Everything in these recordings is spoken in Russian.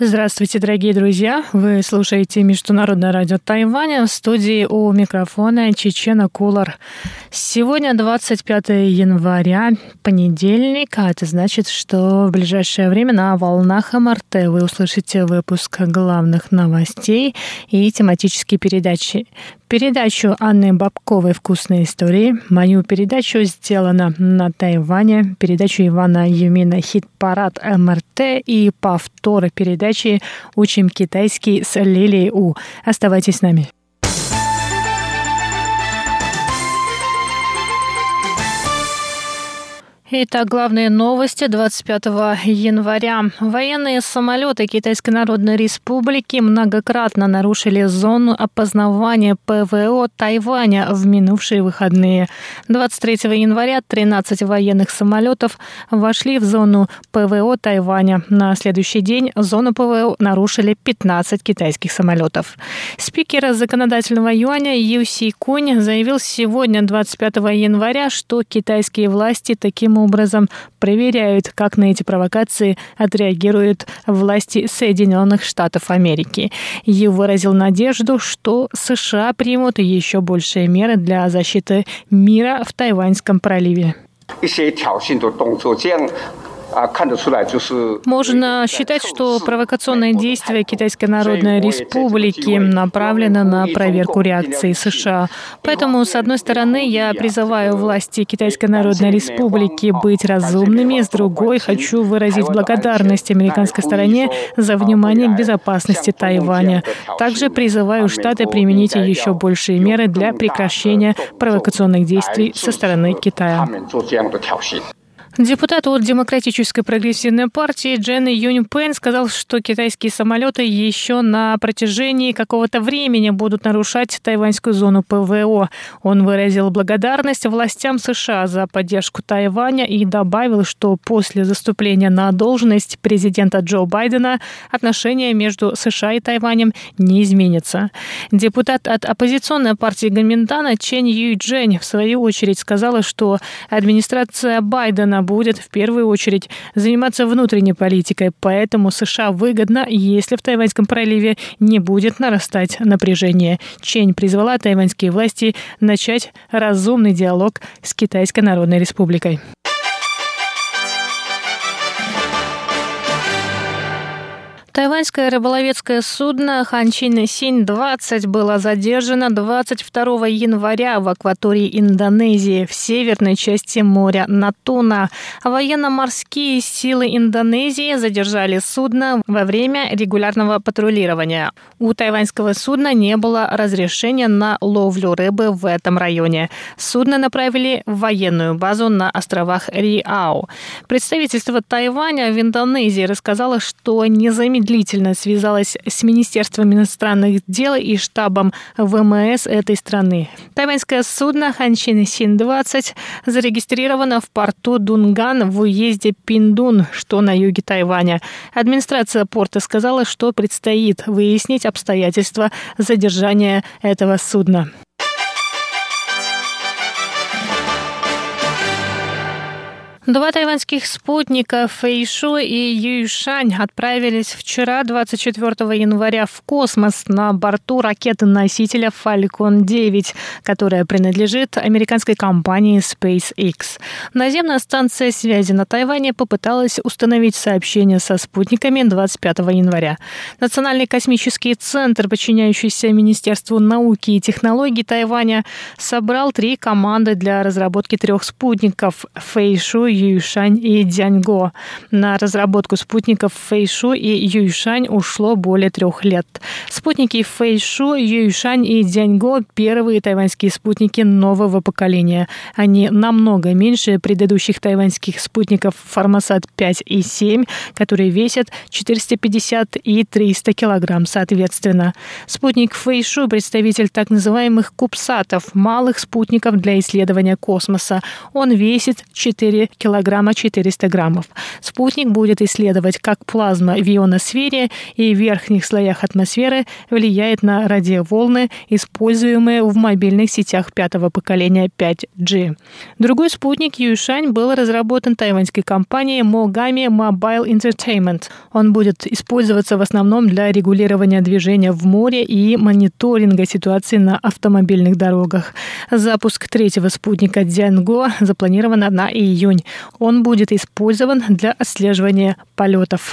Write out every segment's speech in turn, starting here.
Здравствуйте, дорогие друзья! Вы слушаете Международное радио Тайваня в студии у микрофона Чечена Кулар. Сегодня 25 января, понедельник, а это значит, что в ближайшее время на волнах МРТ вы услышите выпуск главных новостей и тематические передачи. Передачу Анны Бабковой «Вкусные истории», мою передачу «Сделано на Тайване», передачу Ивана Юмина «Хит-парад МРТ» и повторы передачи «Учим китайский» с Лилией У. Оставайтесь с нами. Итак, главные новости 25 января. Военные самолеты Китайской Народной Республики многократно нарушили зону опознавания ПВО Тайваня в минувшие выходные. 23 января 13 военных самолетов вошли в зону ПВО Тайваня. На следующий день зону ПВО нарушили 15 китайских самолетов. Спикер законодательного юаня Ю Си Кунь заявил сегодня, 25 января, что китайские власти таким образом проверяют, как на эти провокации отреагируют власти Соединенных Штатов Америки. И выразил надежду, что США примут еще большие меры для защиты мира в Тайваньском проливе. А, Можно считать, что провокационные действия Китайской Народной Республики направлены на проверку реакции США. Поэтому, с одной стороны, я призываю власти Китайской Народной Республики быть разумными, с другой хочу выразить благодарность американской стороне за внимание к безопасности Тайваня. Также призываю Штаты применить еще большие меры для прекращения провокационных действий со стороны Китая. Депутат от Демократической прогрессивной партии Джен Юнь Пен сказал, что китайские самолеты еще на протяжении какого-то времени будут нарушать тайваньскую зону ПВО. Он выразил благодарность властям США за поддержку Тайваня и добавил, что после заступления на должность президента Джо Байдена отношения между США и Тайванем не изменятся. Депутат от оппозиционной партии Гаминтана Чен Юй Джень в свою очередь сказала, что администрация Байдена будет в первую очередь заниматься внутренней политикой, поэтому США выгодно, если в Тайваньском проливе не будет нарастать напряжение. Чень призвала тайваньские власти начать разумный диалог с Китайской Народной Республикой. Тайваньское рыболовецкое судно Ханчин Синь-20 было задержано 22 января в акватории Индонезии в северной части моря Натуна. Военно-морские силы Индонезии задержали судно во время регулярного патрулирования. У тайваньского судна не было разрешения на ловлю рыбы в этом районе. Судно направили в военную базу на островах Риау. Представительство Тайваня в Индонезии рассказало, что незамедлительно незамедлительно связалась с Министерством иностранных дел и штабом ВМС этой страны. Тайваньское судно Ханчин Син-20 зарегистрировано в порту Дунган в уезде Пиндун, что на юге Тайваня. Администрация порта сказала, что предстоит выяснить обстоятельства задержания этого судна. Два тайваньских спутника Фэйшу и Юйшань отправились вчера, 24 января, в космос на борту ракеты-носителя Falcon 9, которая принадлежит американской компании SpaceX. Наземная станция связи на Тайване попыталась установить сообщение со спутниками 25 января. Национальный космический центр, подчиняющийся Министерству науки и технологий Тайваня, собрал три команды для разработки трех спутников Фэйшу, Юйшань и Дяньго. На разработку спутников Фэйшу и Юйшань ушло более трех лет. Спутники Фэйшу, Юйшань и Дяньго – первые тайваньские спутники нового поколения. Они намного меньше предыдущих тайваньских спутников Формосат 5 и 7, которые весят 450 и 300 килограмм соответственно. Спутник Фэйшу – представитель так называемых кубсатов – малых спутников для исследования космоса. Он весит 4 килограмма килограмма 400 граммов. Спутник будет исследовать, как плазма в ионосфере и верхних слоях атмосферы влияет на радиоволны, используемые в мобильных сетях пятого поколения 5G. Другой спутник Юшань был разработан тайваньской компанией Mogami Mobile Entertainment. Он будет использоваться в основном для регулирования движения в море и мониторинга ситуации на автомобильных дорогах. Запуск третьего спутника Дзянго запланирован на июнь. Он будет использован для отслеживания полетов.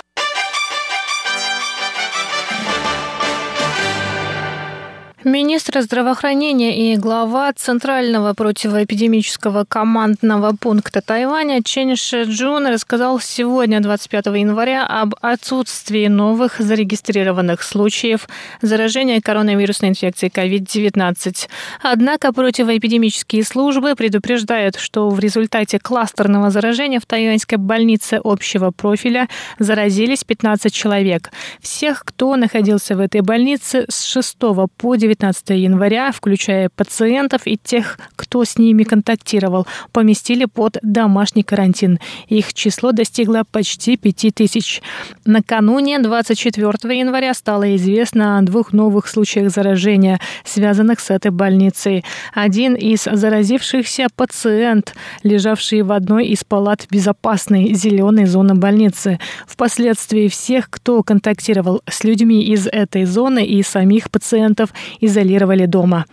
Министр здравоохранения и глава Центрального противоэпидемического командного пункта Тайваня Чен Шеджун рассказал сегодня, 25 января, об отсутствии новых зарегистрированных случаев заражения коронавирусной инфекцией COVID-19. Однако противоэпидемические службы предупреждают, что в результате кластерного заражения в тайваньской больнице общего профиля заразились 15 человек. Всех, кто находился в этой больнице с 6 по 19 19 января, включая пациентов и тех, кто с ними контактировал, поместили под домашний карантин. Их число достигло почти 5000. Накануне 24 января стало известно о двух новых случаях заражения, связанных с этой больницей. Один из заразившихся пациент, лежавший в одной из палат безопасной зеленой зоны больницы. Впоследствии всех, кто контактировал с людьми из этой зоны и самих пациентов, изолировали дома.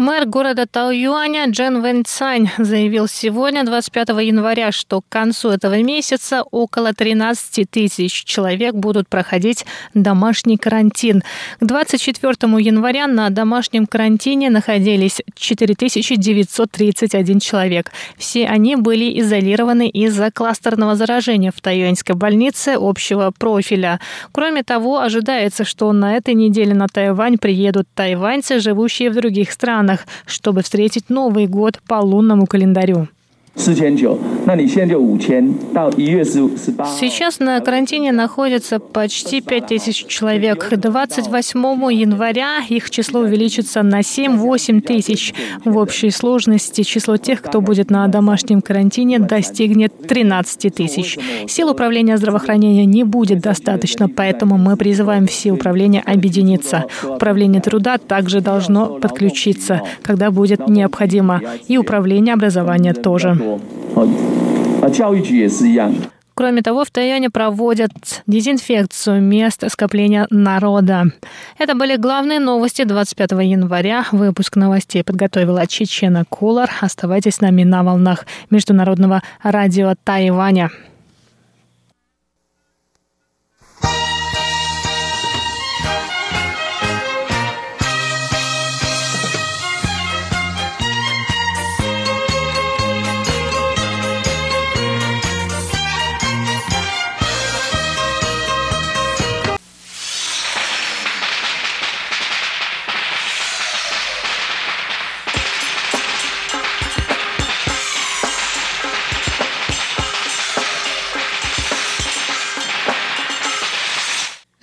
Мэр города Таоюаня Джен Вэньцань заявил сегодня, 25 января, что к концу этого месяца около 13 тысяч человек будут проходить домашний карантин. К 24 января на домашнем карантине находились 4931 человек. Все они были изолированы из-за кластерного заражения в тайюаньской больнице общего профиля. Кроме того, ожидается, что на этой неделе на Тайвань приедут тайваньцы, живущие в других странах, чтобы встретить Новый год по лунному календарю. Сейчас на карантине находится почти 5000 человек. 28 января их число увеличится на 7-8 тысяч. В общей сложности число тех, кто будет на домашнем карантине, достигнет 13 тысяч. Сил управления здравоохранения не будет достаточно, поэтому мы призываем все управления объединиться. Управление труда также должно подключиться, когда будет необходимо, и управление образования тоже. Кроме того, в Тайяне проводят дезинфекцию мест скопления народа. Это были главные новости 25 января. Выпуск новостей подготовила Чечена Кулар. Оставайтесь с нами на волнах Международного радио Тайваня.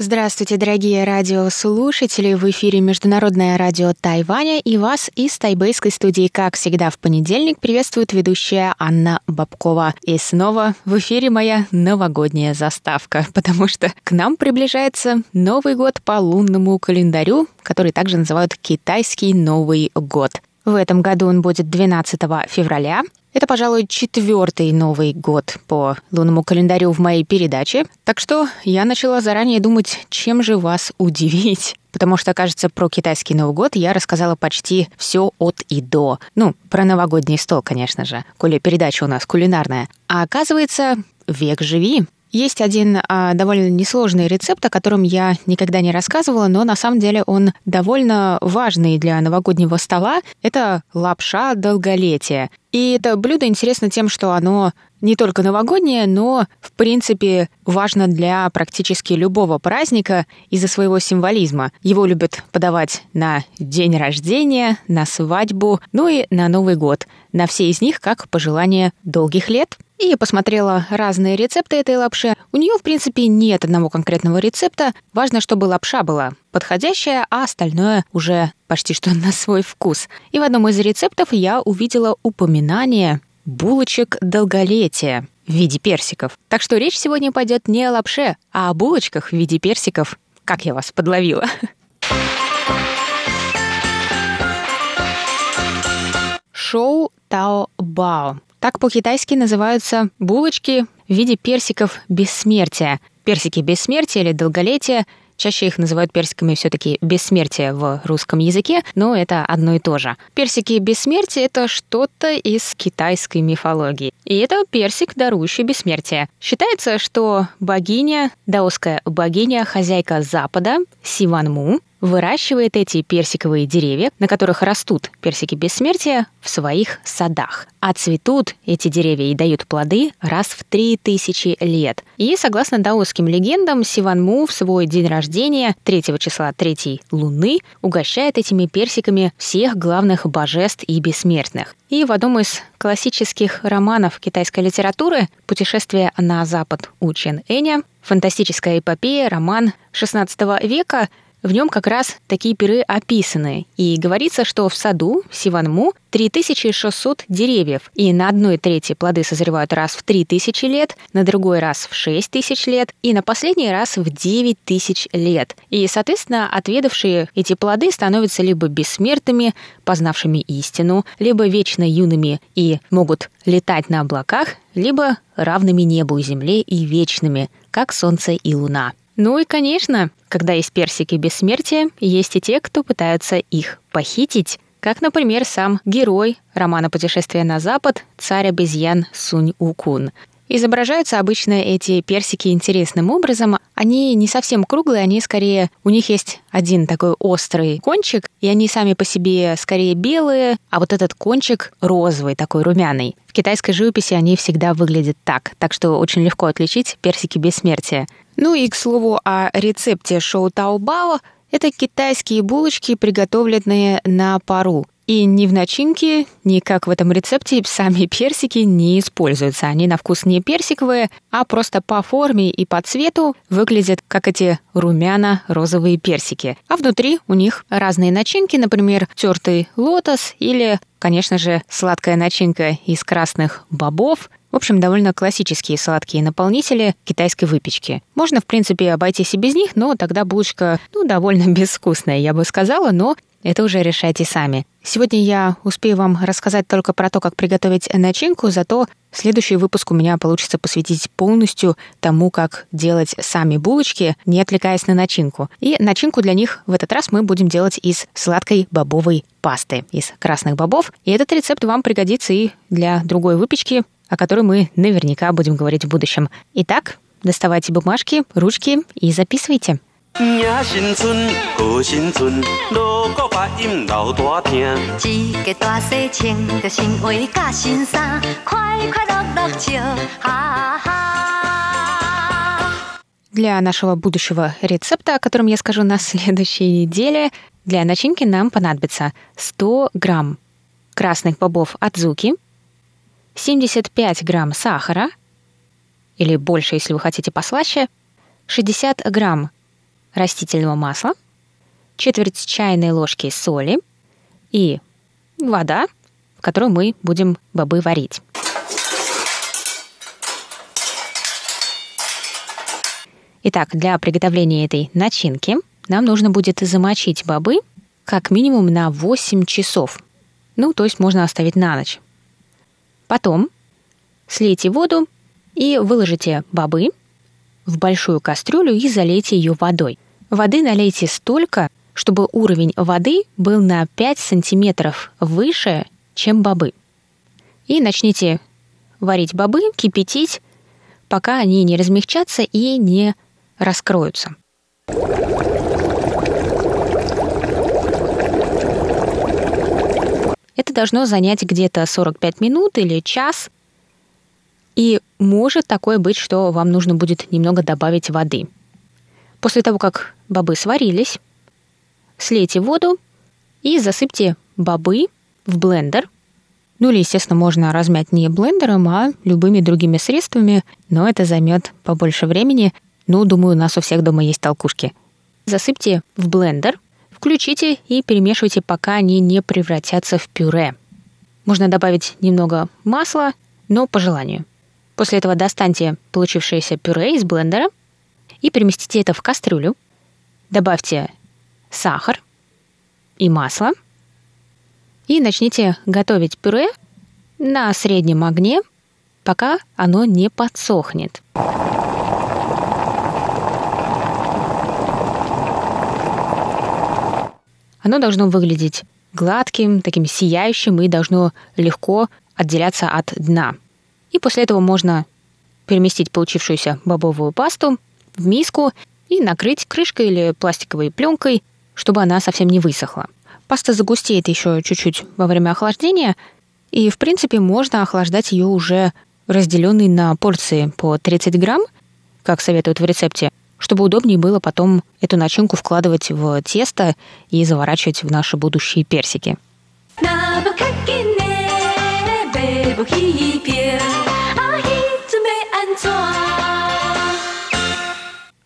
Здравствуйте, дорогие радиослушатели! В эфире Международное радио Тайваня и вас из тайбэйской студии, как всегда, в понедельник приветствует ведущая Анна Бабкова. И снова в эфире моя новогодняя заставка, потому что к нам приближается Новый год по лунному календарю, который также называют Китайский Новый год. В этом году он будет 12 февраля, это, пожалуй, четвертый Новый год по лунному календарю в моей передаче, так что я начала заранее думать, чем же вас удивить. Потому что, кажется, про китайский Новый год я рассказала почти все от и до. Ну, про новогодний стол, конечно же, коли передача у нас кулинарная. А оказывается, век живи. Есть один а, довольно несложный рецепт, о котором я никогда не рассказывала, но на самом деле он довольно важный для новогоднего стола. Это лапша долголетия. И это блюдо интересно тем, что оно не только новогоднее, но, в принципе, важно для практически любого праздника из-за своего символизма. Его любят подавать на день рождения, на свадьбу, ну и на Новый год. На все из них как пожелание долгих лет – и посмотрела разные рецепты этой лапши. У нее, в принципе, нет одного конкретного рецепта. Важно, чтобы лапша была подходящая, а остальное уже почти что на свой вкус. И в одном из рецептов я увидела упоминание булочек долголетия в виде персиков. Так что речь сегодня пойдет не о лапше, а о булочках в виде персиков. Как я вас подловила? Шоу Тао Бао. Так по-китайски называются булочки в виде персиков бессмертия. Персики бессмертия или долголетия Чаще их называют персиками все-таки бессмертия в русском языке, но это одно и то же. Персики бессмертия — это что-то из китайской мифологии. И это персик, дарующий бессмертие. Считается, что богиня, даосская богиня, хозяйка Запада, Сиванму, выращивает эти персиковые деревья, на которых растут персики бессмертия, в своих садах. А цветут эти деревья и дают плоды раз в три тысячи лет. И, согласно даосским легендам, Сиванму в свой день рождения, 3 числа третьей луны, угощает этими персиками всех главных божеств и бессмертных. И в одном из классических романов китайской литературы «Путешествие на запад» у Чен Эня, фантастическая эпопея, роман XVI века, в нем как раз такие пиры описаны. И говорится, что в саду Сиванму 3600 деревьев, и на одной трети плоды созревают раз в 3000 лет, на другой раз в 6000 лет, и на последний раз в 9000 лет. И, соответственно, отведавшие эти плоды становятся либо бессмертными, познавшими истину, либо вечно юными и могут летать на облаках, либо равными небу и земле и вечными, как солнце и луна. Ну и, конечно, когда есть персики бессмертия, есть и те, кто пытаются их похитить, как, например, сам герой романа «Путешествие на Запад» царь обезьян Сунь Укун. Изображаются обычно эти персики интересным образом. Они не совсем круглые, они скорее... У них есть один такой острый кончик, и они сами по себе скорее белые, а вот этот кончик розовый, такой румяный. В китайской живописи они всегда выглядят так, так что очень легко отличить персики бессмертия. Ну и, к слову, о рецепте шоу Таобао – это китайские булочки, приготовленные на пару. И ни в начинке, ни как в этом рецепте сами персики не используются. Они на вкус не персиковые, а просто по форме и по цвету выглядят как эти румяно-розовые персики. А внутри у них разные начинки, например, тертый лотос или, конечно же, сладкая начинка из красных бобов, в общем, довольно классические сладкие наполнители китайской выпечки. Можно, в принципе, обойтись и без них, но тогда булочка, ну, довольно безвкусная, я бы сказала, но это уже решайте сами. Сегодня я успею вам рассказать только про то, как приготовить начинку, зато следующий выпуск у меня получится посвятить полностью тому, как делать сами булочки, не отвлекаясь на начинку. И начинку для них в этот раз мы будем делать из сладкой бобовой пасты, из красных бобов. И этот рецепт вам пригодится и для другой выпечки, о которой мы наверняка будем говорить в будущем. Итак, доставайте бумажки, ручки и записывайте. Для нашего будущего рецепта, о котором я скажу на следующей неделе, для начинки нам понадобится 100 грамм красных бобов адзуки – 75 грамм сахара, или больше, если вы хотите послаще, 60 грамм растительного масла, четверть чайной ложки соли и вода, в которую мы будем бобы варить. Итак, для приготовления этой начинки нам нужно будет замочить бобы как минимум на 8 часов. Ну, то есть можно оставить на ночь. Потом слейте воду и выложите бобы в большую кастрюлю и залейте ее водой. Воды налейте столько, чтобы уровень воды был на 5 сантиметров выше, чем бобы. И начните варить бобы, кипятить, пока они не размягчатся и не раскроются. Это должно занять где-то 45 минут или час. И может такое быть, что вам нужно будет немного добавить воды. После того, как бобы сварились, слейте воду и засыпьте бобы в блендер Ну или, естественно, можно размять не блендером, а любыми другими средствами, но это займет побольше времени. Ну, думаю, у нас у всех дома есть толкушки. Засыпьте в блендер, включите и перемешивайте, пока они не превратятся в пюре. Можно добавить немного масла, но по желанию. После этого достаньте получившееся пюре из блендера и переместите это в кастрюлю. Добавьте сахар и масло – и начните готовить пюре на среднем огне, пока оно не подсохнет. Оно должно выглядеть гладким, таким сияющим и должно легко отделяться от дна. И после этого можно переместить получившуюся бобовую пасту в миску и накрыть крышкой или пластиковой пленкой, чтобы она совсем не высохла. Паста загустеет еще чуть-чуть во время охлаждения, и, в принципе, можно охлаждать ее уже разделенной на порции по 30 грамм, как советуют в рецепте, чтобы удобнее было потом эту начинку вкладывать в тесто и заворачивать в наши будущие персики.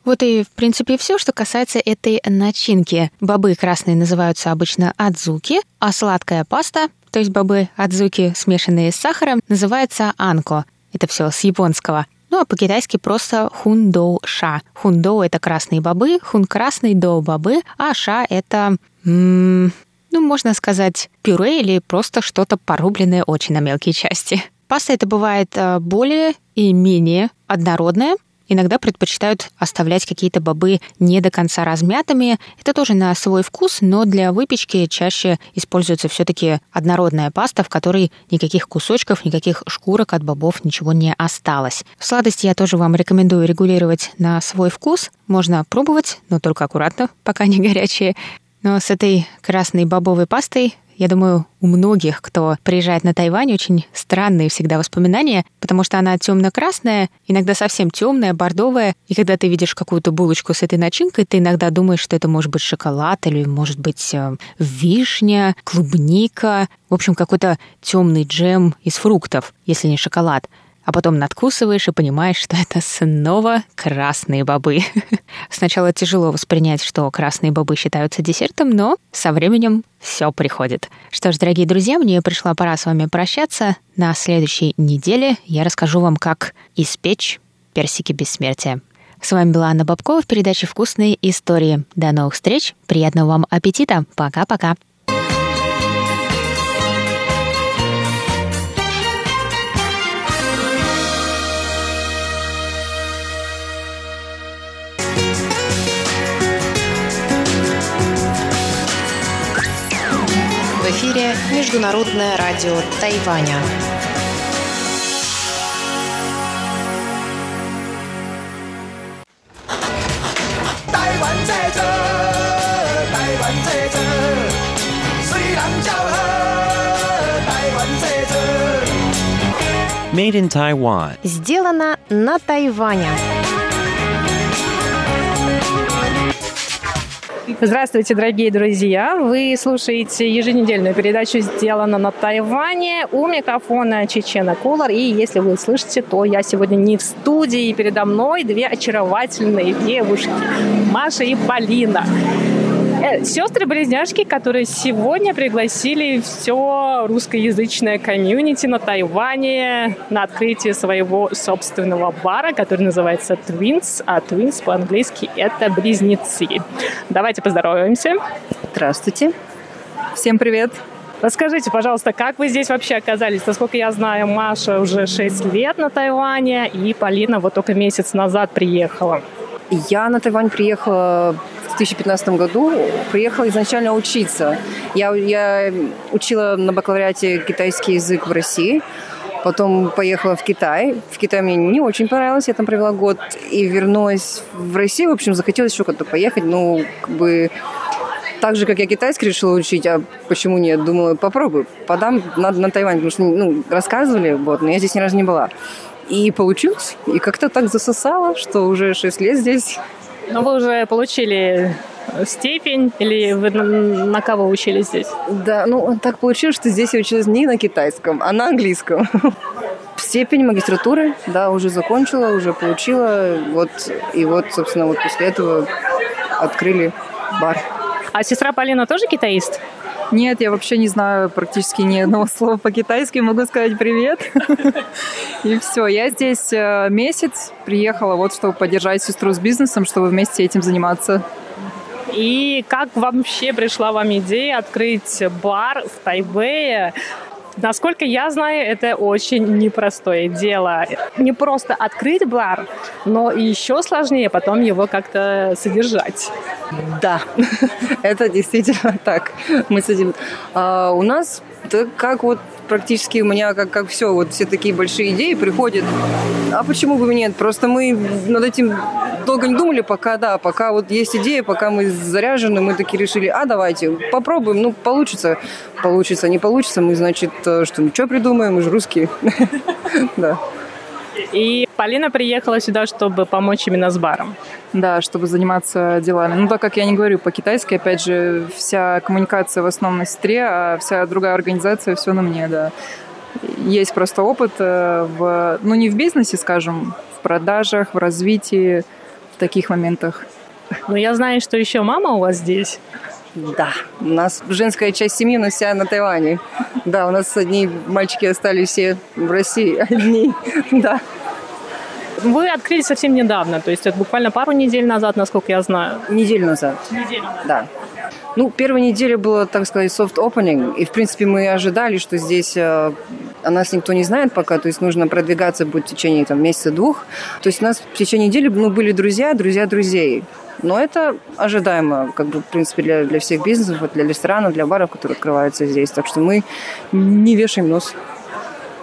Вот и, в принципе, все, что касается этой начинки. Бобы красные называются обычно адзуки, а сладкая паста, то есть бобы адзуки, смешанные с сахаром, называется анко. Это все с японского. Ну а по-китайски просто хундоу ша. Хундоу — это красные бобы, хун — красный, доу — бобы, а ша — это... М- ну, можно сказать, пюре или просто что-то порубленное очень на мелкие части. Паста это бывает э, более и менее однородная, Иногда предпочитают оставлять какие-то бобы не до конца размятыми. Это тоже на свой вкус, но для выпечки чаще используется все-таки однородная паста, в которой никаких кусочков, никаких шкурок от бобов ничего не осталось. Сладости я тоже вам рекомендую регулировать на свой вкус. Можно пробовать, но только аккуратно, пока не горячие. Но с этой красной бобовой пастой я думаю, у многих, кто приезжает на Тайвань, очень странные всегда воспоминания, потому что она темно-красная, иногда совсем темная, бордовая, и когда ты видишь какую-то булочку с этой начинкой, ты иногда думаешь, что это может быть шоколад или может быть э, вишня, клубника, в общем, какой-то темный джем из фруктов, если не шоколад а потом надкусываешь и понимаешь, что это снова красные бобы. Сначала тяжело воспринять, что красные бобы считаются десертом, но со временем все приходит. Что ж, дорогие друзья, мне пришла пора с вами прощаться. На следующей неделе я расскажу вам, как испечь персики бессмертия. С вами была Анна Бабкова в передаче «Вкусные истории». До новых встреч, приятного вам аппетита, пока-пока. Эфире Международное радио Тайваня. Made in Taiwan. Сделано на Тайване. Здравствуйте, дорогие друзья! Вы слушаете еженедельную передачу «Сделано на Тайване». У микрофона Чечена Кулар. И если вы слышите, то я сегодня не в студии. Передо мной две очаровательные девушки – Маша и Полина. Э, сестры-близняшки, которые сегодня пригласили все русскоязычное комьюнити на Тайване на открытие своего собственного бара, который называется Twins, а Twins по-английски это близнецы. Давайте поздороваемся. Здравствуйте. Всем привет. Расскажите, пожалуйста, как вы здесь вообще оказались? Насколько я знаю, Маша уже 6 лет на Тайване, и Полина вот только месяц назад приехала. Я на Тайвань приехала 2015 году. Приехала изначально учиться. Я, я учила на бакалавриате китайский язык в России. Потом поехала в Китай. В Китае мне не очень понравилось, я там провела год. И вернулась в Россию. В общем, захотелось еще куда-то поехать. Ну, как бы так же, как я китайский решила учить, а почему нет? Думала, попробую, подам надо на Тайвань, потому что ну, рассказывали, вот, но я здесь ни разу не была. И получилось. И как-то так засосало, что уже 6 лет здесь. Но вы уже получили степень или вы на, на кого учились здесь? Да, ну так получилось, что здесь я училась не на китайском, а на английском. Степень магистратуры, да, уже закончила, уже получила. Вот, и вот, собственно, вот после этого открыли бар. А сестра Полина тоже китаист? Нет, я вообще не знаю практически ни одного слова по-китайски. Могу сказать привет. И все. Я здесь э, месяц приехала, вот чтобы поддержать сестру с бизнесом, чтобы вместе этим заниматься. И как вообще пришла вам идея открыть бар в Тайбэе? Насколько я знаю, это очень непростое дело. Не просто открыть бар, но еще сложнее потом его как-то содержать. Да, это действительно так. Мы с этим... А, у нас как вот практически у меня как, как все, вот все такие большие идеи приходят. А почему бы нет? Просто мы над этим долго не думали, пока, да, пока вот есть идея, пока мы заряжены, мы такие решили, а давайте, попробуем, ну, получится, получится, не получится, мы, значит, э, что, ничего придумаем, мы же русские. Да. И Полина приехала сюда, чтобы помочь именно с баром. Да, чтобы заниматься делами. Ну, так как я не говорю по-китайски, опять же, вся коммуникация в основном на сестре, а вся другая организация все на мне, да. Есть просто опыт э, в, ну, не в бизнесе, скажем, в продажах, в развитии, в таких моментах. Ну, я знаю, что еще мама у вас здесь. Да, у нас женская часть семьи, но вся на Тайване. Да, у нас одни мальчики остались все в России, одни, да. Вы открылись совсем недавно, то есть это буквально пару недель назад, насколько я знаю. Неделю назад. Неделю назад. Да. Ну, первая неделя была, так сказать, soft opening, и, в принципе, мы ожидали, что здесь э, о нас никто не знает пока, то есть нужно продвигаться будет в течение там, месяца-двух. То есть у нас в течение недели ну, были друзья, друзья друзей. Но это ожидаемо, как бы, в принципе, для, для всех бизнесов, для ресторанов, для баров, которые открываются здесь. Так что мы не вешаем нос.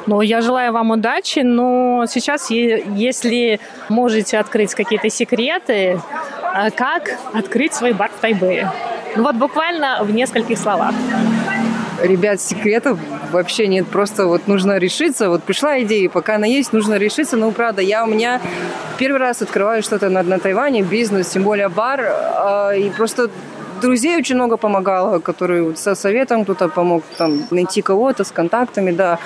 Ну, я желаю вам удачи, но сейчас, если можете открыть какие-то секреты, а как открыть свой бар в Тайбэе? Ну вот буквально в нескольких словах. Ребят, секретов вообще нет, просто вот нужно решиться. Вот пришла идея, пока она есть, нужно решиться. Ну, правда, я у меня первый раз открываю что-то на, на Тайване, бизнес, тем более бар, э, и просто друзей очень много помогало, которые со советом кто-то помог там найти кого-то с контактами, да.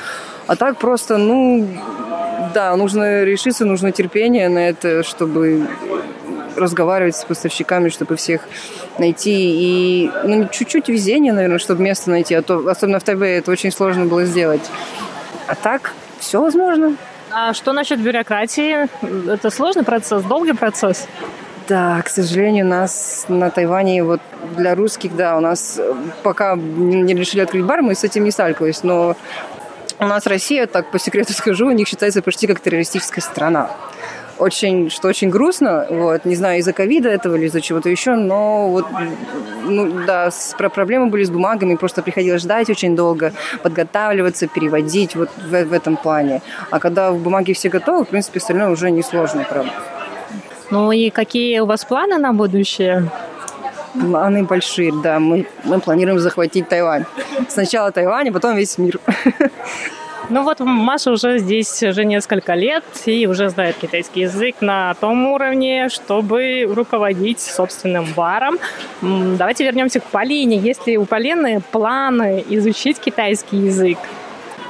А так просто, ну, да, нужно решиться, нужно терпение на это, чтобы разговаривать с поставщиками, чтобы всех найти. И ну, чуть-чуть везения, наверное, чтобы место найти. А то, особенно в Тайбе, это очень сложно было сделать. А так, все возможно. А что насчет бюрократии? Это сложный процесс, долгий процесс? Да, к сожалению, нас на Тайване вот для русских, да, у нас пока не решили открыть бар, мы с этим не сталкивались, но у нас Россия, так по секрету скажу, у них считается почти как террористическая страна очень, что очень грустно, вот, не знаю, из-за ковида этого или из-за чего-то еще, но вот, ну, да, с, проблемы были с бумагами, просто приходилось ждать очень долго, подготавливаться, переводить, вот в, в этом плане. А когда бумаги все готовы, в принципе, остальное уже несложно, правда. Ну и какие у вас планы на будущее? Планы большие, да. Мы, мы планируем захватить Тайвань. Сначала Тайвань, а потом весь мир. Ну вот Маша уже здесь уже несколько лет и уже знает китайский язык на том уровне, чтобы руководить собственным баром. Давайте вернемся к Полине. Есть ли у Полины планы изучить китайский язык?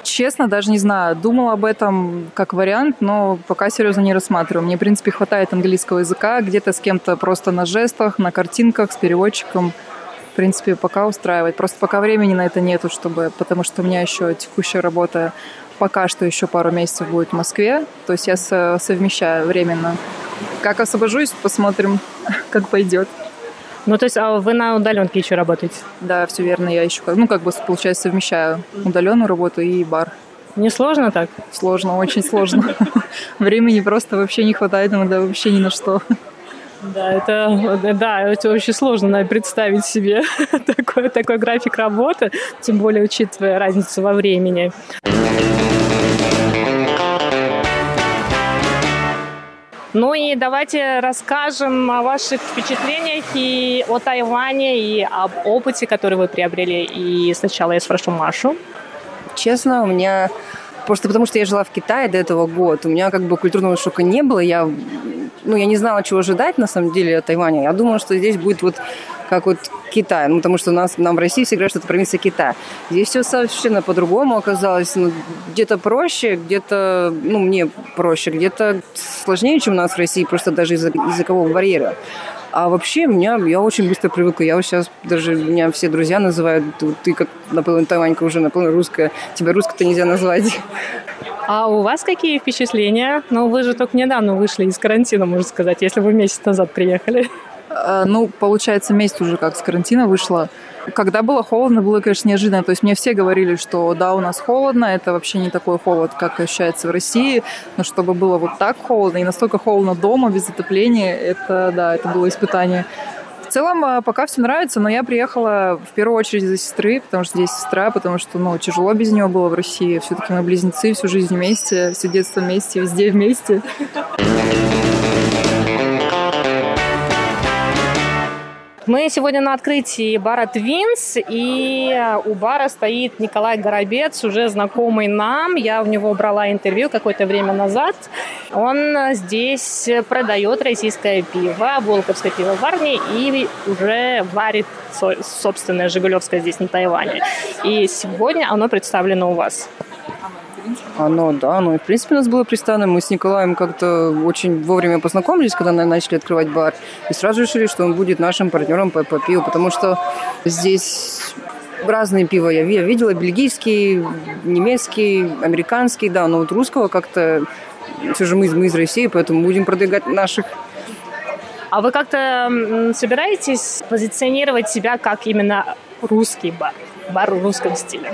Честно, даже не знаю. Думала об этом как вариант, но пока серьезно не рассматриваю. Мне, в принципе, хватает английского языка, где-то с кем-то просто на жестах, на картинках, с переводчиком в принципе, пока устраивает. Просто пока времени на это нету, чтобы, потому что у меня еще текущая работа пока что еще пару месяцев будет в Москве. То есть я совмещаю временно. Как освобожусь, посмотрим, как пойдет. Ну, то есть, а вы на удаленке еще работаете? Да, все верно. Я еще, ну, как бы, получается, совмещаю удаленную работу и бар. Не сложно так? Сложно, очень сложно. Времени просто вообще не хватает иногда вообще ни на что. Да, это, да, это очень сложно наверное, представить себе такой, такой график работы, тем более учитывая разницу во времени. Ну и давайте расскажем о ваших впечатлениях и о Тайване, и об опыте, который вы приобрели. И сначала я спрошу Машу. Честно, у меня Просто потому, что я жила в Китае до этого год, у меня как бы культурного шока не было. Я, ну, я не знала, чего ожидать на самом деле от Тайваня. Я думала, что здесь будет вот как вот Китай. Ну, потому что у нас, нам в России все говорят, что это провинция Китая. Здесь все совершенно по-другому оказалось. Ну, где-то проще, где-то, ну, мне проще, где-то сложнее, чем у нас в России, просто даже из-за языкового барьера. А вообще, меня, я очень быстро привыкла. Я вот сейчас даже, меня все друзья называют, ты как наполовину тайванька уже, наполовину русская. Тебя русской-то нельзя назвать. А у вас какие впечатления? Ну, вы же только недавно вышли из карантина, можно сказать, если вы месяц назад приехали. А, ну, получается, месяц уже как с карантина вышла. Когда было холодно, было, конечно, неожиданно. То есть мне все говорили, что да, у нас холодно, это вообще не такой холод, как ощущается в России, но чтобы было вот так холодно и настолько холодно дома, без отопления, это, да, это было испытание. В целом, а, пока все нравится, но я приехала в первую очередь за сестры, потому что здесь сестра, потому что, ну, тяжело без нее было в России. Все-таки мы близнецы, всю жизнь вместе, все детство вместе, везде вместе. Мы сегодня на открытии бара «Твинс», и у бара стоит Николай Горобец, уже знакомый нам. Я у него брала интервью какое-то время назад. Он здесь продает российское пиво, волковское пиво пивоварни, и уже варит собственное «Жигулевское» здесь на Тайване. И сегодня оно представлено у вас. Оно, да, оно, в принципе, у нас было представлено. Мы с Николаем как-то очень вовремя познакомились, когда начали открывать бар. И сразу решили, что он будет нашим партнером по, по пиву, потому что здесь разные пива я видела. Бельгийский, немецкий, американский, да, но вот русского как-то... Все же мы, мы из России, поэтому будем продвигать наших а вы как-то собираетесь позиционировать себя как именно русский бар? Бар в русском стиле?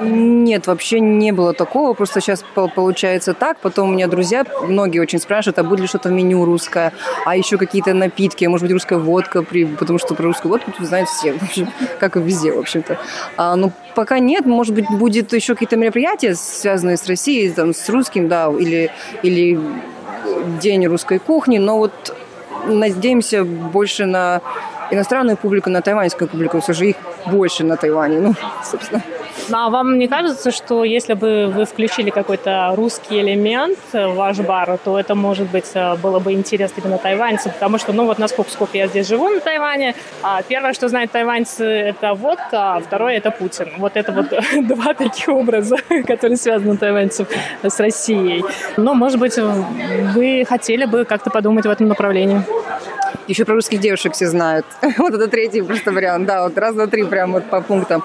Нет, вообще не было такого. Просто сейчас получается так. Потом у меня друзья, многие очень спрашивают, а будет ли что-то в меню русское, а еще какие-то напитки, может быть, русская водка, при... потому что про русскую водку знают все, как и везде, в общем-то. А, ну, пока нет. Может быть, будет еще какие-то мероприятия, связанные с Россией, там, с русским, да, или, или день русской кухни, но вот надеемся больше на иностранную публику, на тайваньскую публику. Все же их больше на Тайване. Ну, собственно. Ну, а вам не кажется, что если бы вы включили какой-то русский элемент в ваш бар, то это, может быть, было бы интересно именно тайваньцам? Потому что, ну вот насколько сколько я здесь живу на Тайване, а первое, что знают тайваньцы, это водка, а второе это Путин. Вот это вот два таких образа, которые связаны тайваньцев с Россией. Но, может быть, вы хотели бы как-то подумать в этом направлении? Еще про русских девушек все знают. вот это третий просто вариант. Да, вот раз, два, три прям вот по пунктам.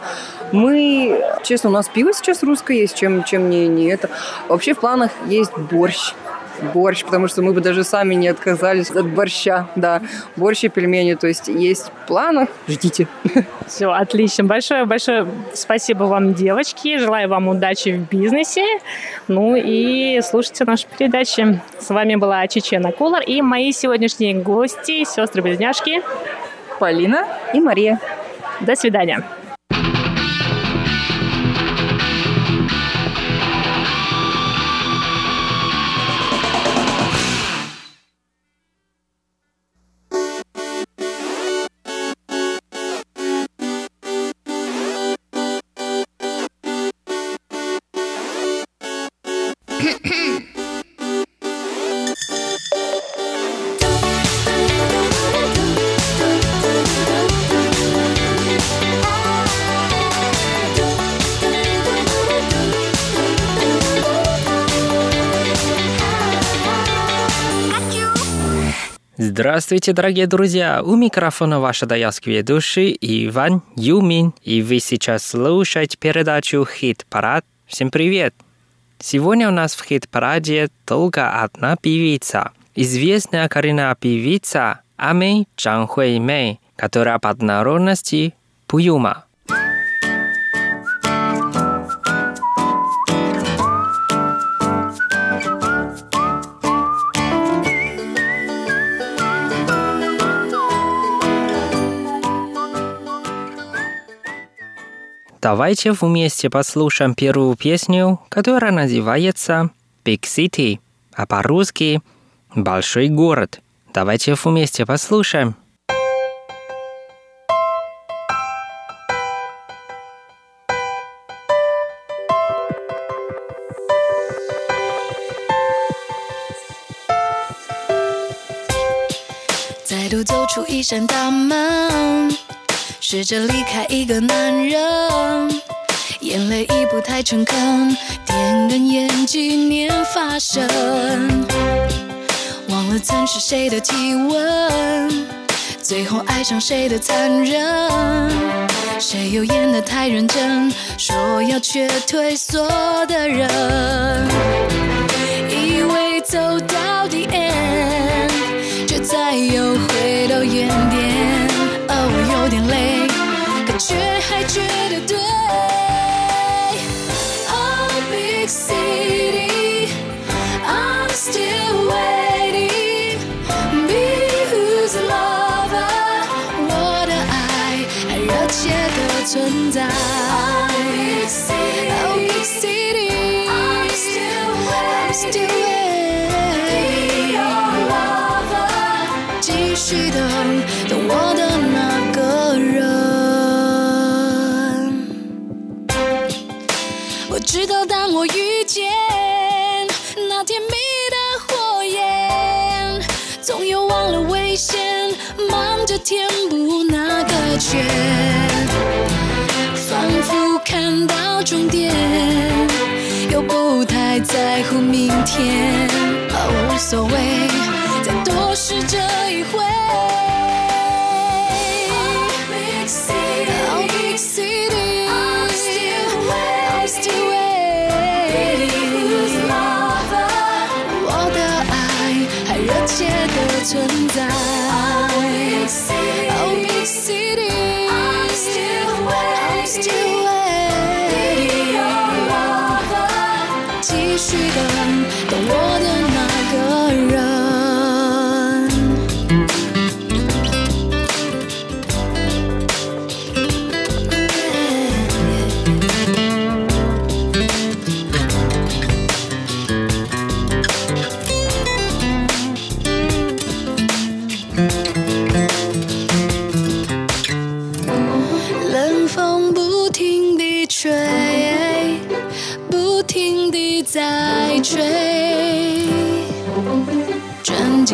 Мы, честно, у нас пиво сейчас русское есть, чем, чем не, не это. Вообще в планах есть борщ борщ, потому что мы бы даже сами не отказались от борща, да, борщ и пельмени, то есть есть в планах, ждите. Все, отлично. Большое-большое спасибо вам, девочки. Желаю вам удачи в бизнесе. Ну и слушайте наши передачи. С вами была Чечена Кулар и мои сегодняшние гости, сестры-близняшки Полина и Мария. До свидания. Здравствуйте, дорогие друзья! У микрофона ваша даялский ведущий Иван Юмин, и вы сейчас слушаете передачу «Хит-парад». Всем привет! Сегодня у нас в хит-параде только одна певица. Известная коренная певица Ами Чан Хуэй Мэй, которая под народности Пуюма. Давайте вместе послушаем первую песню, которая называется Big City, а по-русски Большой город. Давайте вместе послушаем. 出一扇大门， 试着离开一个男人，眼泪已不太诚恳，点根烟纪念发生，忘了曾是谁的体温，最后爱上谁的残忍，谁又演得太认真，说要却退缩的人，以为走到继续等等我的那个人。我知道，当我遇 在乎明天，哦，无所谓，再多试这一回。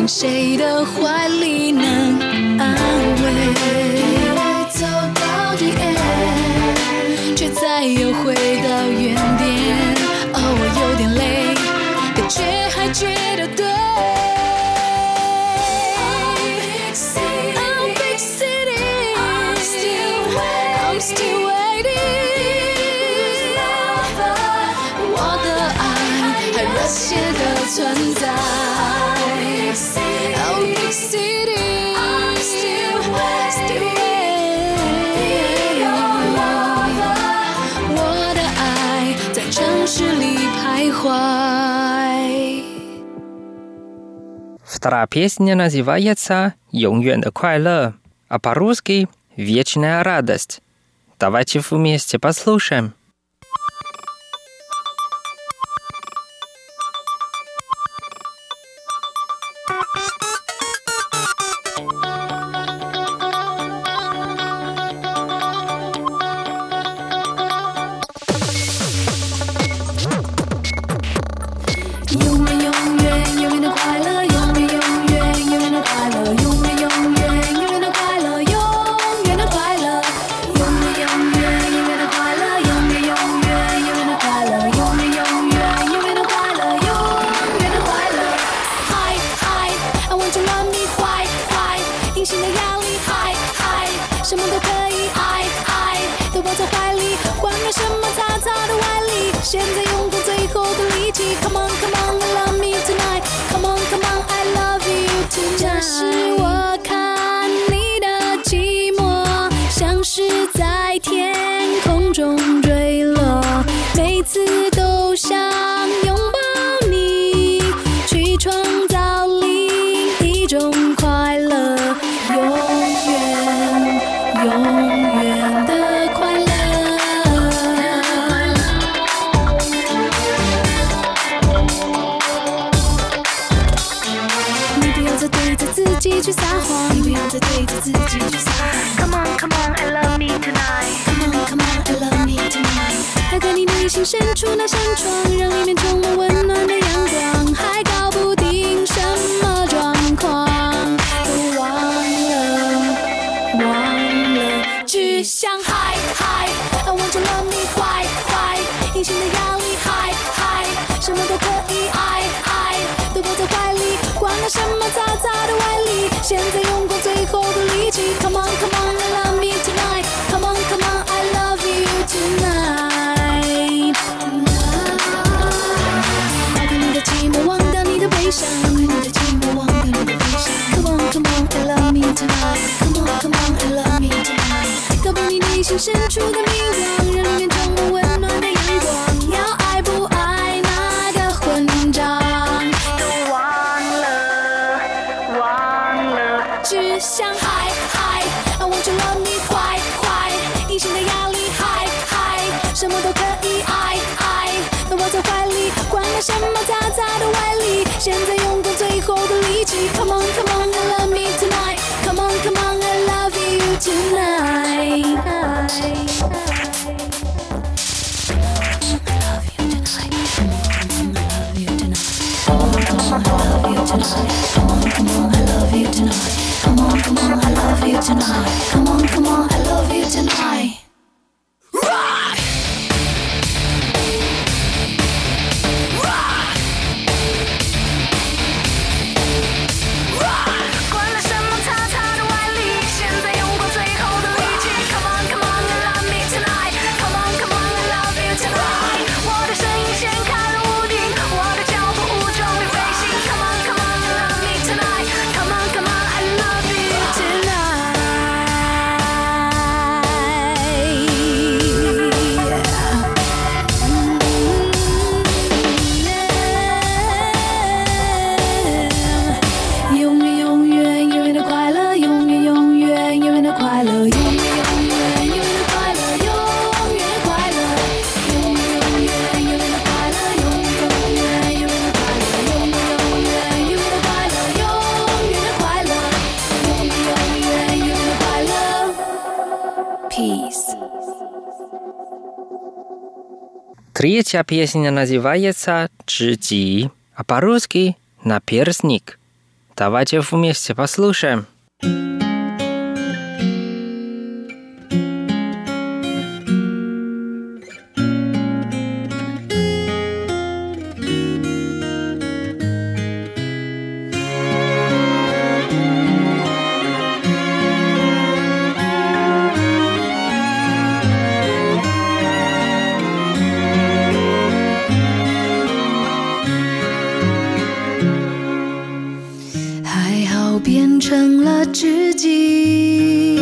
谁的怀里能安慰？走到底 end，却再又回到原点。哦，我有点累，感觉还觉得对。我的爱还热切的存在。Вторая песня называется «永远的快乐», а по-русски «Вечная радость». Давайте вместе послушаем. 伸出那扇窗让一面 Третья песня называется «Чжи», а по-русски «Наперстник». Давайте вместе послушаем. 还好变成了知己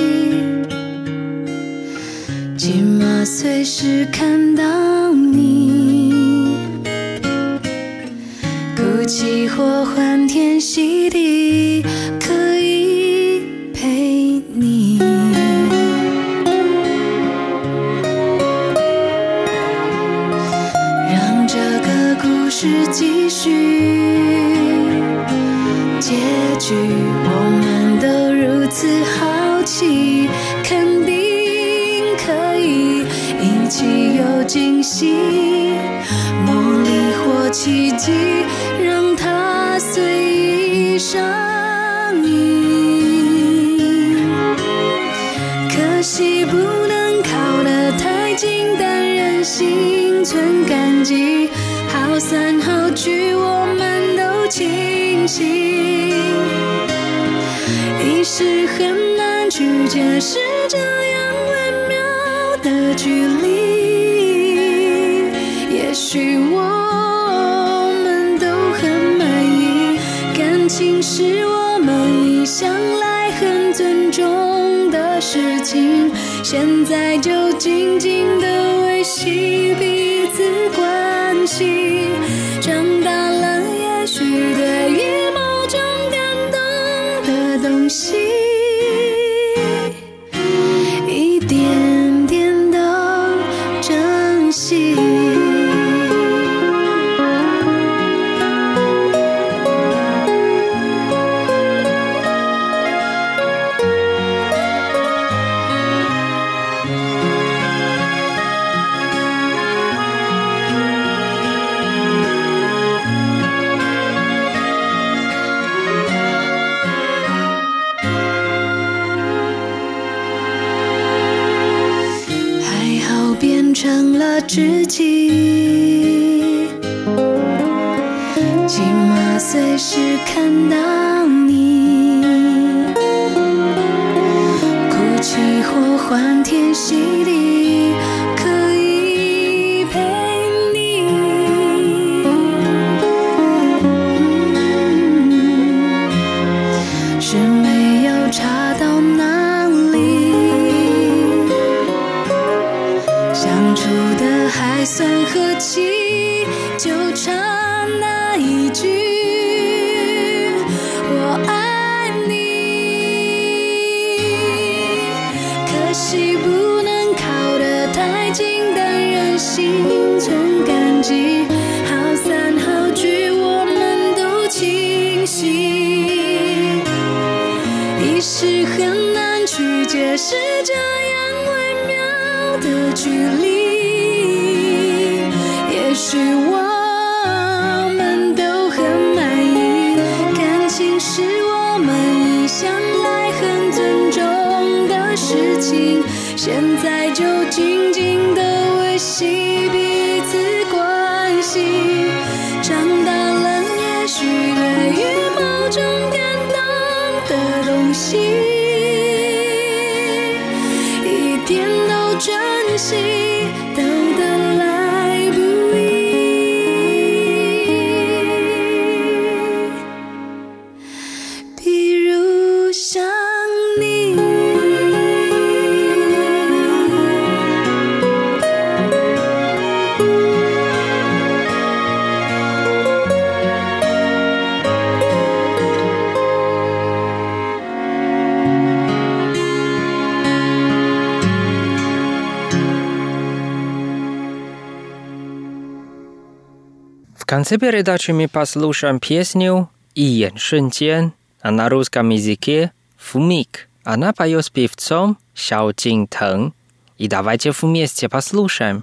寂寞随时看到你哭泣或欢天喜地可以陪你。让这个故事继续。句，我们都如此好奇，肯定可以一起有惊喜，魔力或奇迹，让它随意上瘾。可惜不能靠得太近，但人心存感激，好散好聚，我们。清醒，一时很难去解释这样微妙的距离。也许我们都很满意，感情是我们一向来很尊重的事情，现在就静静的维系彼此关系，长大。许对于某种感动的东西。知己，起码随时看到你哭泣或欢天喜地。конце передачи мы послушаем песню «Иен Шунтен», а на русском языке «Фумик». Она поет с певцом Сяо Тинг И давайте вместе послушаем.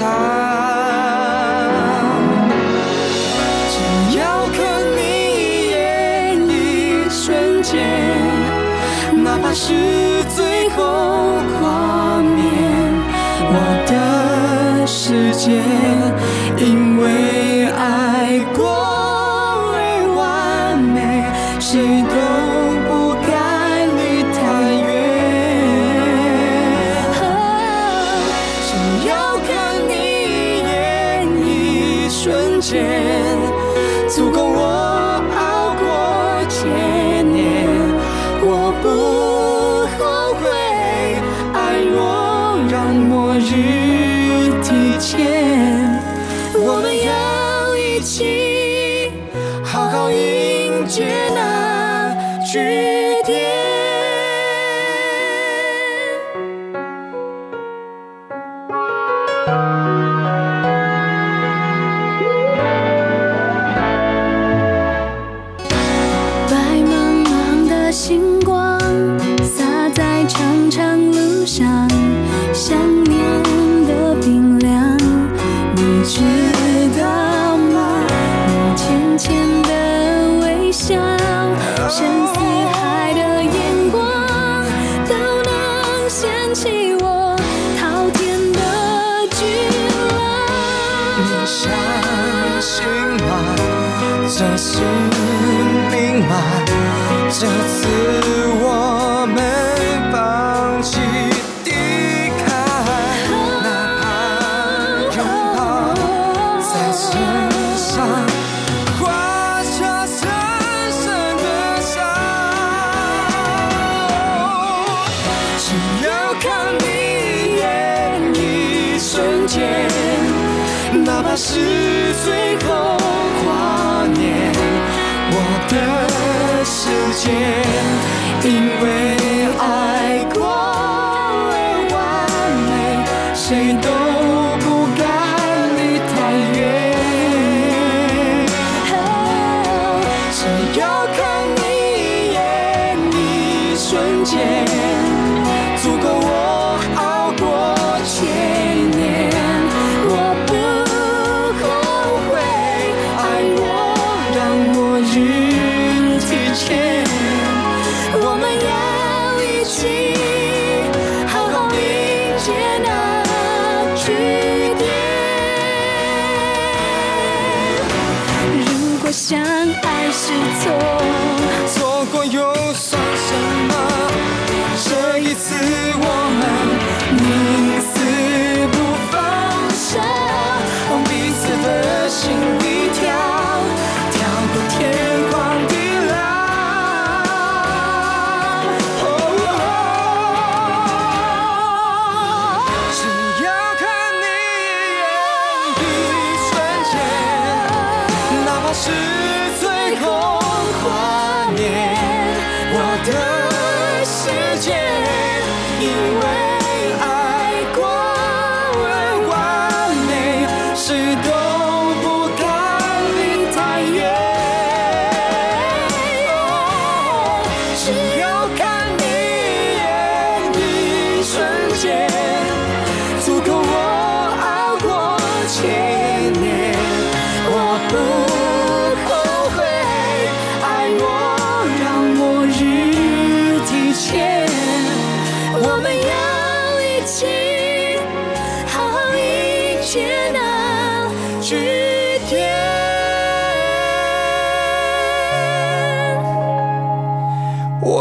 他只要看你一眼一瞬间哪怕是最后画面我的世界因为哪怕是最后挂念，我的世界因为爱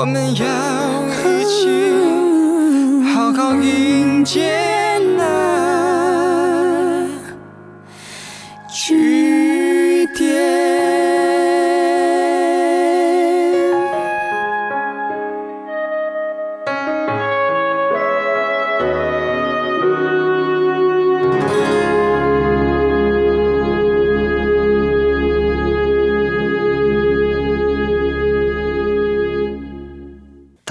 我们要一起好好迎接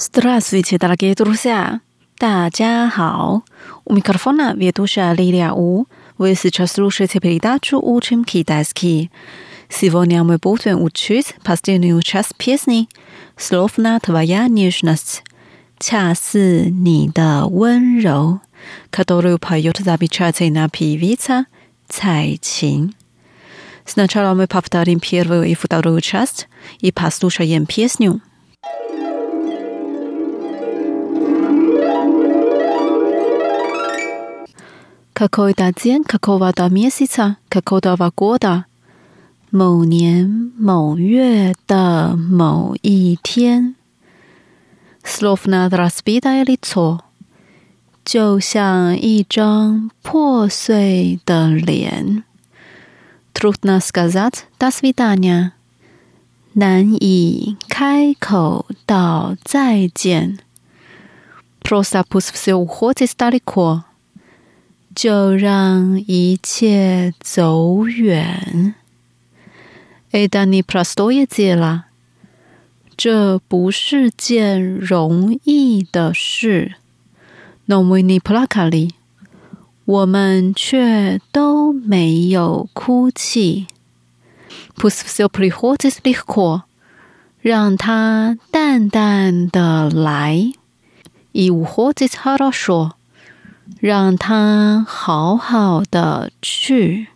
Здравствуйте, дорогие друзья! 大家好! У микрофона ведущая Лилия У. Вы сейчас слушаете передачу «Учим китайский». Сегодня мы будем учить последнюю часть песни «Словно твоя нежность», 恰似你的温柔, которую поет замечательная певица Цай Чин. Сначала мы повторим первую и вторую часть и послушаем песню. Какой-то день какого-то месяца какого-то года，某年某月的某一天，словно разбитое лицо，就像一张破碎的脸。Трудно сказать до свидания，难以开口道再见。Просто пусть все уходит далеко。 就让一切走远。哎，但你 plus 多也解了，这不是件容易的事。No mini placali，我们却都没有哭泣。Pus se prihotis lihko，让它淡淡的来。I uhotis harasho。E 让他好好的去。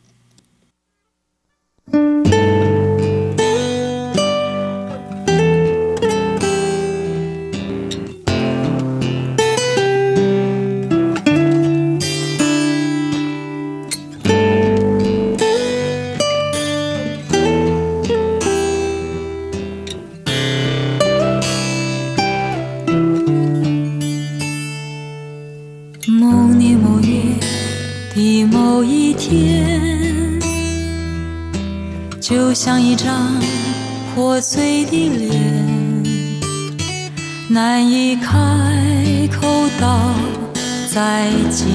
就像一张破碎的脸，难以开口道再见，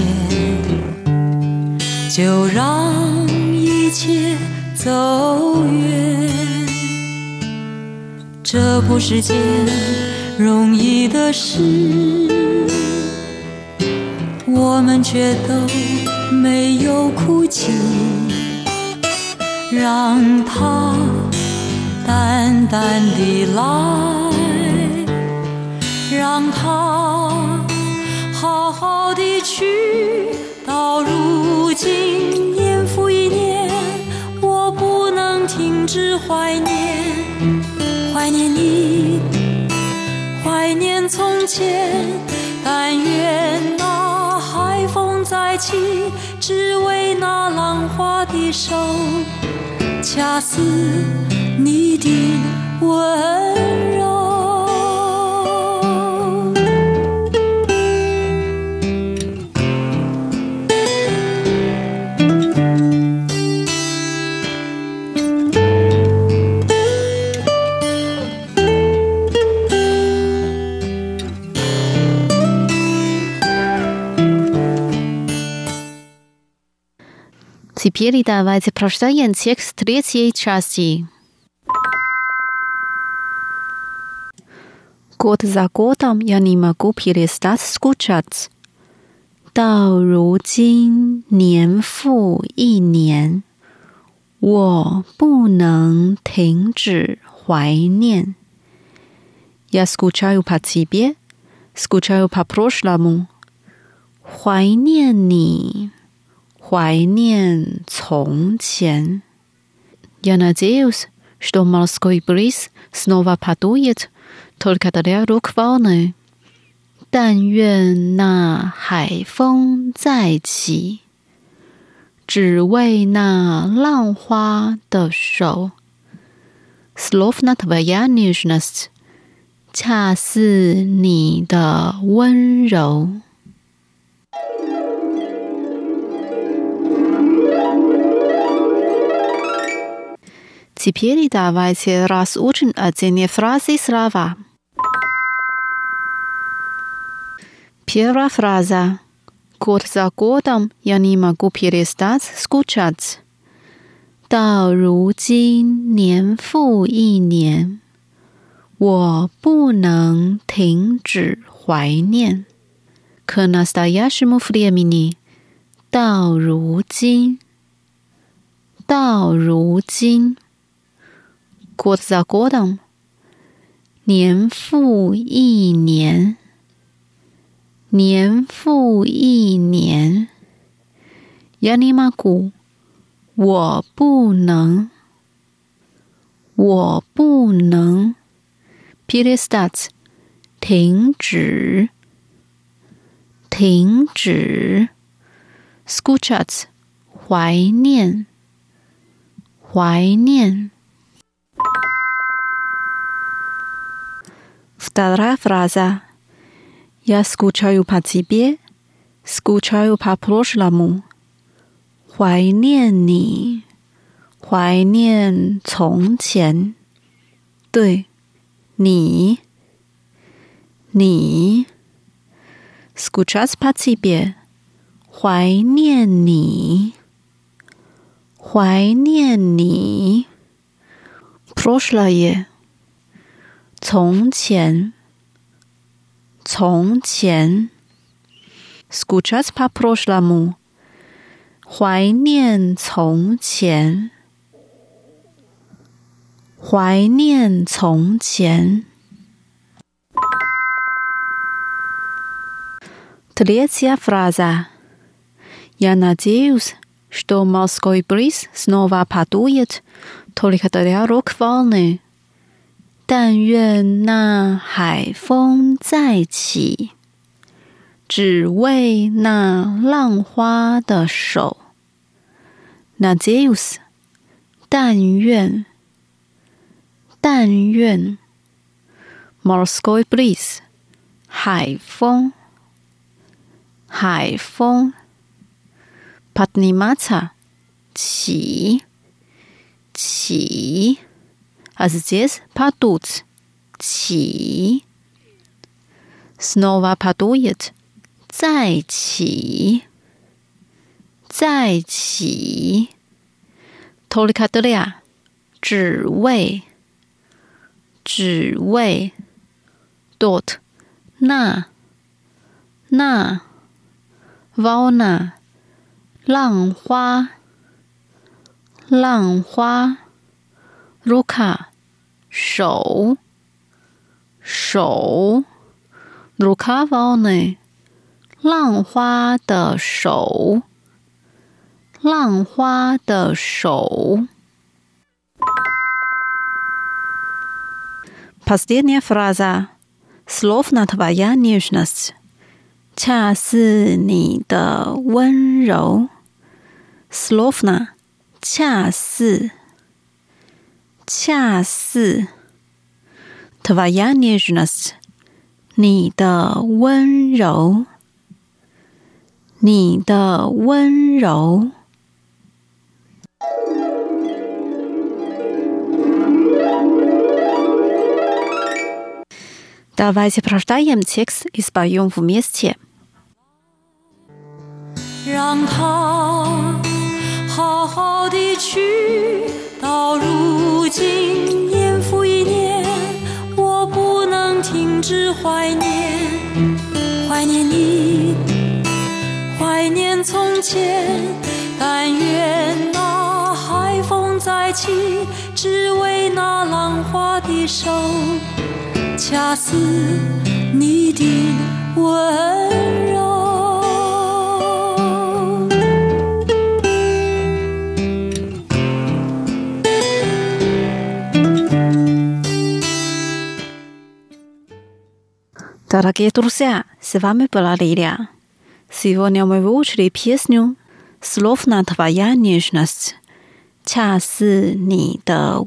就让一切走远。这不是件容易的事。我们却都没有哭泣，让它淡淡的来，让它好好的去。到如今，年复一年，我不能停止怀念，怀念你，怀念从前，但愿那海风再起，只为那浪花的手，恰似你的温柔。Теперь давайте прочитаем текст третьей части. Год за годом я не могу перестать скучать. 到如今年复一年，我不能停止怀念。Я скучаю по тебе, скучаю по прошлому. 怀念你， 怀念从前。Я надеюсь, что морской бриз снова подует только для рук волны. 但愿那海风再起，只为那浪花的手。Словно твоя нежность，恰似你的温柔。 Теперь давайте разучим отдельные фразы слова. Первая фраза. Год за годом я не могу перестать скучать. 到如今年复一年，我不能停止怀念。К настоящему времени，到如今，到如今。 Год за годом，年复一年，年复一年。Я не могу，我不能，我不能。Перестать，停止，停止。Скучать，怀念，怀念。 Вторая фраза. Я скучаю по тебе, скучаю по прошлому. 怀念你，怀念从前。对，你，你。Скучать по тебе，怀念你，怀念你。Прошлое。 从前，从前，скучать по прошлому，怀念从前， 怀念从前。Третья фраза. Я надеюсь, что морской бриз снова подует только для рок волны. 但愿那海风再起，只为那浪花的手。那 Zeus，但愿，但愿。Morskoy b l e a s e 海风，海风。Patnimata，起，起。起 А здесь подуть，起。Снова подует，再起。再起，только для，只为，只为，dot，那，那，волна，浪花，浪花，рука， 手，手，рука волны，浪花的手。浪花的手。Последняя фраза. Словно твоя нежность. 恰似你的温柔。Словно 恰似， 恰似。Твоя нежность. 你的温柔，你的温柔。Давайте прочитаем текст и споем вместе. 让它 好好的去，到如今年复一年，我不能停止怀念，怀念你，怀念从前。但愿那海风再起，只为那浪花的手。恰似你的温柔。Дорогие друзья, с вами была Лилия. Сегодня мы выучили песню «Словно твоя нежность». Часы не до.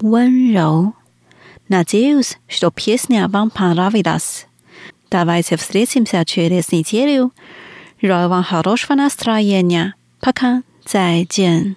Надеюсь, что песня вам понравилась. Давайте встретимся через неделю. Желаю вам хорошего настроения. Пока. 再见。